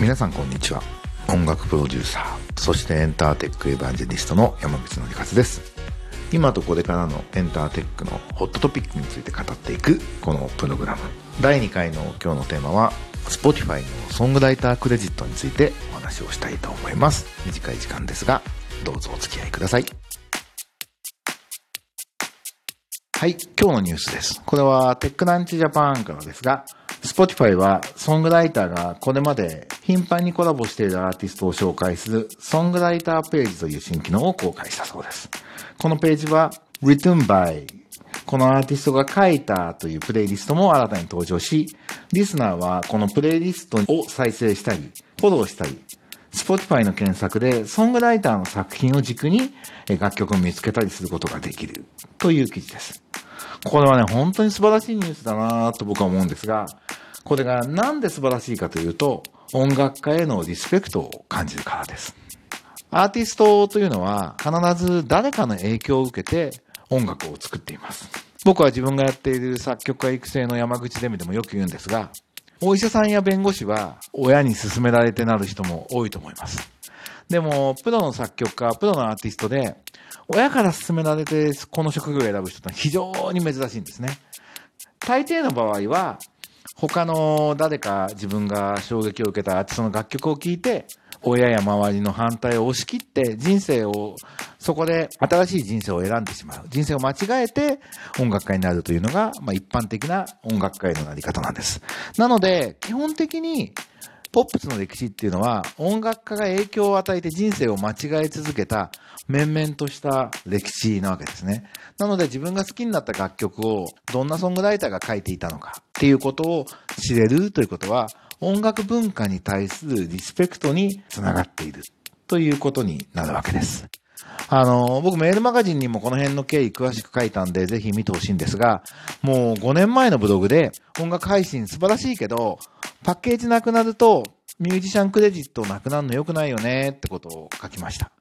皆さんこんにちは。音楽プロデューサーそしてエンターテックエヴァンジェリストの山口のりかずです。今とこれからのエンターテックのホットトピックについて語っていくこのプログラム。第2回の今日のテーマは Spotify のソングライタークレジットについてお話をしたいと思います。短い時間ですがどうぞお付き合いください。はい今日のニュースですこれはテックランチジャパンからですが Spotify はソングライターがこれまで頻繁にコラボしているアーティストを紹介するソングライターページという新機能を公開したそうです。このページは Written by このアーティストが書いたというプレイリストも新たに登場し、リスナーはこのプレイリストを再生したり、フォローしたり、Spotify の検索でソングライターの作品を軸に楽曲を見つけたりすることができるという記事です。これはね、本当に素晴らしいニュースだなと僕は思うんですが、これがなんで素晴らしいかというと、音楽家へのリスペクトを感じるからです。アーティストというのは必ず誰かの影響を受けて音楽を作っています。僕は自分がやっている作曲家育成の山口ゼミでもよく言うんですが、お医者さんや弁護士は親に勧められてなる人も多いと思います。でも、プロの作曲家、プロのアーティストで、親から勧められてこの職業を選ぶ人は非常に珍しいんですね。大抵の場合は、他の誰か自分が衝撃を受けたアーティストの楽曲を聴いて、親や周りの反対を押し切って人生を、そこで新しい人生を選んでしまう。人生を間違えて音楽家になるというのが、まあ一般的な音楽家へのなり方なんです。なので、基本的にポップスの歴史っていうのは音楽家が影響を与えて人生を間違え続けた面々とした歴史なわけですね。なので自分が好きになった楽曲をどんなソングライターが書いていたのかっていうことを知れるということは音楽文化に対するリスペクトにつながっているということになるわけです。あの、僕メールマガジンにもこの辺の経緯詳しく書いたんで、ぜひ見てほしいんですが、もう5年前のブログで音楽配信素晴らしいけど、パッケージなくなるとミュージシャンクレジットなくなるの良くないよねってことを書きました。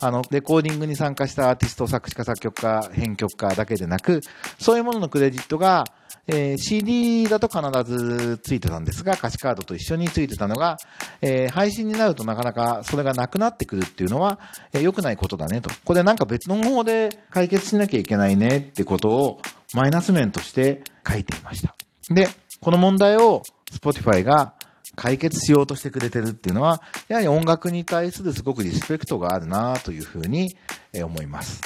あの、レコーディングに参加したアーティスト、作詞家、作曲家、編曲家だけでなく、そういうもののクレジットがえー、CD だと必ずついてたんですが、歌詞カードと一緒についてたのが、えー、配信になるとなかなかそれがなくなってくるっていうのは、えー、良くないことだねと。これなんか別の方法で解決しなきゃいけないねってことをマイナス面として書いていました。で、この問題を Spotify が解決しようとしてくれてるっていうのは、やはり音楽に対するすごくリスペクトがあるなというふうに思います。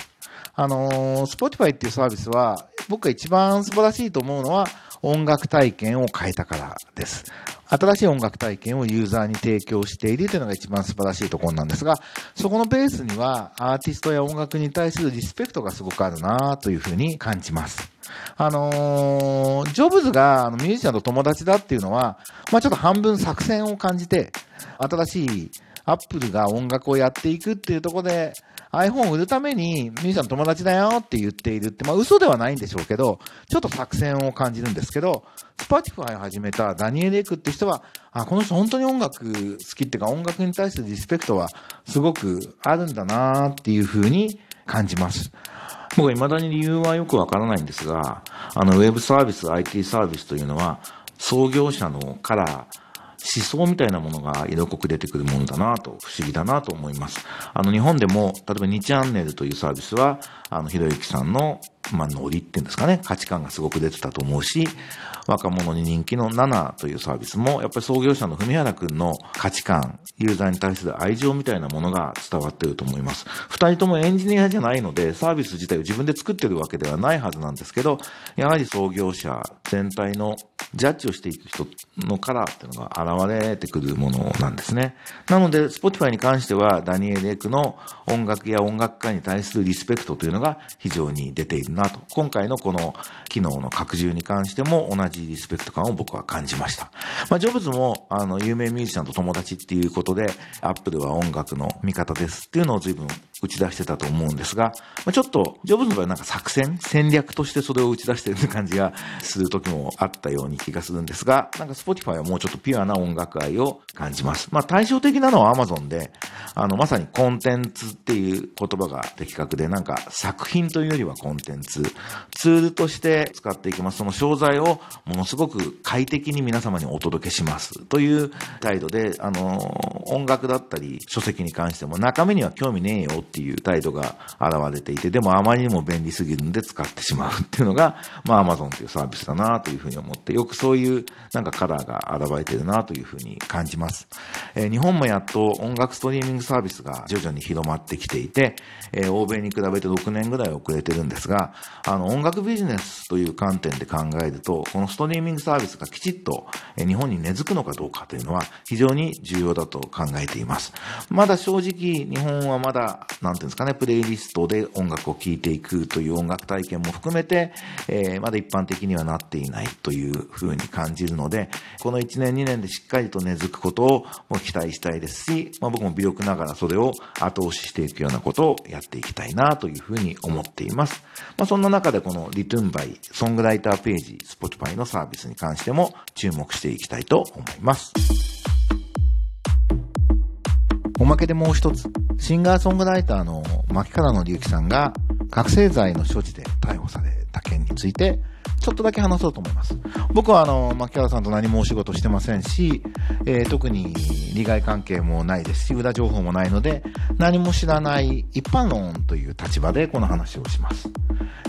あのー、Spotify っていうサービスは、僕が一番素晴らしいと思うのは、音楽体験を変えたからです。新しい音楽体験をユーザーに提供しているというのが一番素晴らしいところなんですが、そこのベースにはアーティストや音楽に対するリスペクトがすごくあるなというふうに感じます。あのー、ジョブズがミュージシャンと友達だっていうのは、まあちょっと半分作戦を感じて、新しいアップルが音楽をやっていくっていうところで、iPhone を売るために、ミュージシャン友達だよって言っているって、まあ嘘ではないんでしょうけど、ちょっと作戦を感じるんですけど、 Spotify を始めたダニエル・エクって人は、あ、この人本当に音楽好きっていうか音楽に対するリスペクトはすごくあるんだなっていうふうに感じます。僕は未だに理由はよくわからないんですが、あの、ウェブサービス、IT サービスというのは、創業者のカラー、思想みたいなものが色濃く出てくるものだなと、不思議だなと思います。あの、日本でも、例えば2チャンネルというサービスは、あの、ひろゆきさんの、まあ、ノリっていうんですかね、価値観がすごく出てたと思うし、若者に人気の7というサービスも、やっぱり創業者の文原くんの価値観、ユーザーに対する愛情みたいなものが伝わってると思います。二人ともエンジニアじゃないので、サービス自体を自分で作ってるわけではないはずなんですけど、やはり創業者全体のジャッジをしていく人のカラーっていうのが現れてくるものなんですね。なので、Spotify に関しては、ダニエル・エクの音楽や音楽家に対するリスペクトというのが非常に出ているなと。今回のこの機能の拡充に関しても同じリスペクト感を僕は感じました。まあ、ジョブズも、あの、有名ミュージシャンと友達っていうことで、アップルは音楽の味方ですっていうのを随分打ち出してたと思うんですが、まあ、ちょっと、ジョブズの場合はなんか作戦、戦略としてそれを打ち出してる感じがする時もあったように気がするんですが、なんか Spotify はもうちょっとピュアな音楽愛を感じます。まあ対照的なのは Amazon で、あの、まさにコンテンツっていう言葉が的確で、なんか作品というよりはコンテンツ、ツールとして使っていきます。その商材をものすごく快適に皆様にお届けしますという態度で、あの、音楽だったり書籍に関しても中身には興味ねえよっていう態度が現れていて、でもあまりにも便利すぎるんで使ってしまうっていうのが、まあ Amazon というサービスだなというふうに思って、よくそういうなんかカラーが現れてるなというふうに感じます。えー、日本もやっと音楽ストリーミングサービスが徐々に広まってきていて、えー、欧米に比べて6年ぐらい遅れてるんですが、あの音楽ビジネスという観点で考えると、このストリーミングサービスがきちっと日本に根付くのかどうかというのは非常に重要だと考えています。まだ正直日本はまだ、なんていうんですかね、プレイリストで音楽を聴いていくという音楽体験も含めて、えー、まだ一般的にはなっていないというふうに感じるので、この1年2年でしっかりと根付くことをも期待したいですし、まあ、僕も微力ながらそれを後押ししていくようなことをやっていきたいなというふうに思っています。まあ、そんな中でこのリトゥンバイソングライターページ、Spotify のサービスに関しても注目していきたいと思います。おまけでもう一つ、シンガーソングライターの牧原の隆起さんが覚醒剤の所持で逮捕された件についてちょっとだけ話そうと思います。僕はあの、牧原さんと何もお仕事してませんし、えー、特に利害関係もないですし、裏情報もないので、何も知らない一般論という立場でこの話をします。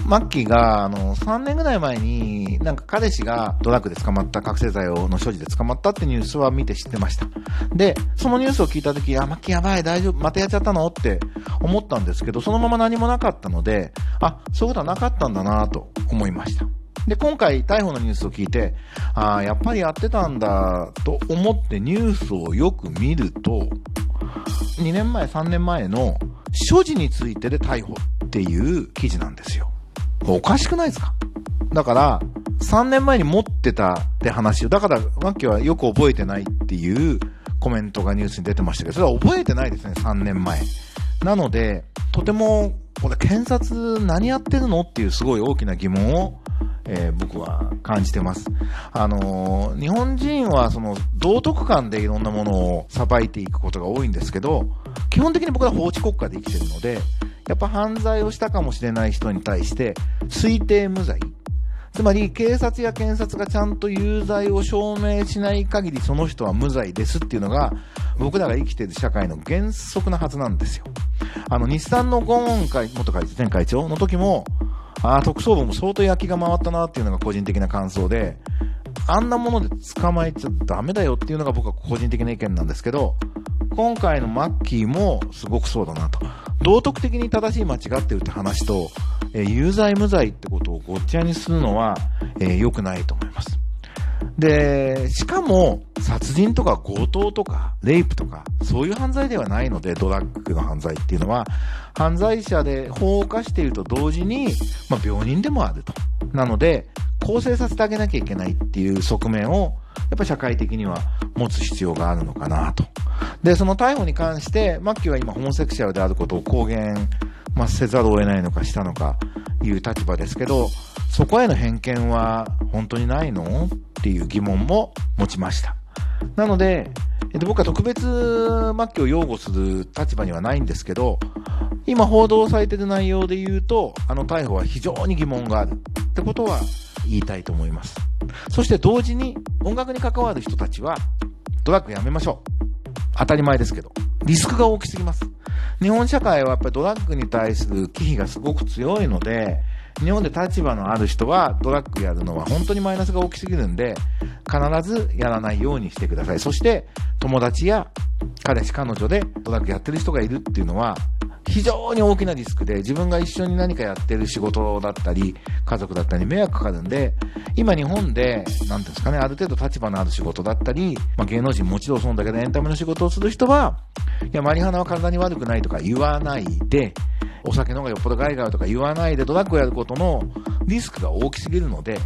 マッキーが、あの、3年ぐらい前に、なんか彼氏がドラッグで捕まった、覚醒剤をの所持で捕まったってニュースは見て知ってました。で、そのニュースを聞いたとき、あ、マッキーやばい、大丈夫、またやっちゃったの？って思ったんですけど、そのまま何もなかったので、あ、そういうことはなかったんだなと思いました。で、今回逮捕のニュースを聞いて、ああ、やっぱりやってたんだと思ってニュースをよく見ると、2年前、3年前の所持についてで逮捕っていう記事なんですよ。おかしくないですか？だから、3年前に持ってたって話を、だから、マッキーはよく覚えてないっていうコメントがニュースに出てましたけど、それは覚えてないですね、3年前。なので、とても、これ検察何やってるの？っていうすごい大きな疑問をえー、僕は感じてます。あのー、日本人はその道徳観でいろんなものを裁いていくことが多いんですけど、基本的に僕は法治国家で生きてるので、やっぱ犯罪をしたかもしれない人に対して推定無罪。つまり警察や検察がちゃんと有罪を証明しない限りその人は無罪ですっていうのが僕らが生きてる社会の原則なはずなんですよ。あの日産のゴーン会元会長前会長の時もああ、特捜部も相当焼きが回ったなっていうのが個人的な感想で、あんなもので捕まえちゃダメだよっていうのが僕は個人的な意見なんですけど、今回のマッキーもすごくそうだなと。道徳的に正しい間違ってるって話と、えー、有罪無罪ってことをごっちゃにするのは、えー、良くないと思います。で、しかも、殺人とか強盗とか、レイプとか、そういう犯罪ではないので、ドラッグの犯罪っていうのは、犯罪者で法を犯していると同時に、まあ、病人でもあると。なので、更生させてあげなきゃいけないっていう側面を、やっぱ社会的には持つ必要があるのかなと。で、その逮捕に関して、マッキーは今ホモセクシャルであることを公言、まあ、せざるを得ないのかしたのかいう立場ですけど、そこへの偏見は本当にないの？っていう疑問も持ちました。なので、で僕は特別末期を擁護する立場にはないんですけど、今報道されてる内容で言うと、あの逮捕は非常に疑問があるってことは言いたいと思います。そして同時に音楽に関わる人たちはドラッグやめましょう。当たり前ですけど。リスクが大きすぎます。日本社会はやっぱりドラッグに対する忌避がすごく強いので、日本で立場のある人はドラッグやるのは本当にマイナスが大きすぎるんで、必ずやらないようにしてください。そして、友達や彼氏、彼女でドラッグやってる人がいるっていうのは、非常に大きなリスクで、自分が一緒に何かやってる仕事だったり、家族だったり迷惑かかるんで、今日本で、なんですかね、ある程度立場のある仕事だったり、まあ、芸能人もちろんそうだけどエンタメの仕事をする人は、いや、マリハナは体に悪くないとか言わないで、お酒の方がよっぽど害があるとか言わないでドラッグをやることのリスクが大きすぎるので、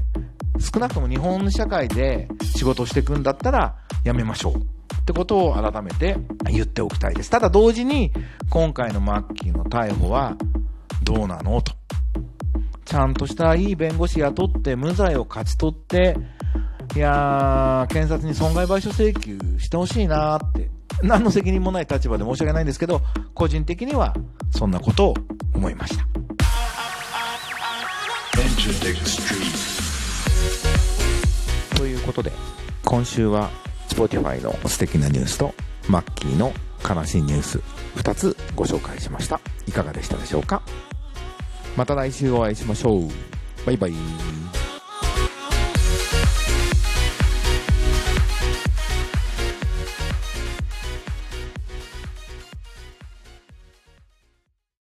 少なくとも日本社会で仕事していくんだったらやめましょう。ってことを改めて言っておきたいです。ただ同時に、今回のマッキーの逮捕はどうなのと。ちゃんとしたいい弁護士雇って無罪を勝ち取って、いやー、検察に損害賠償請求してほしいなーって、何の責任もない立場で申し訳ないんですけど、個人的にはそんなことを思いました。ということで、今週は Spotify の素敵なニュースとマッキーの悲しいニュース2つご紹介しました。いかがでしたでしょうか？また来週お会いしましょう。バイバイ。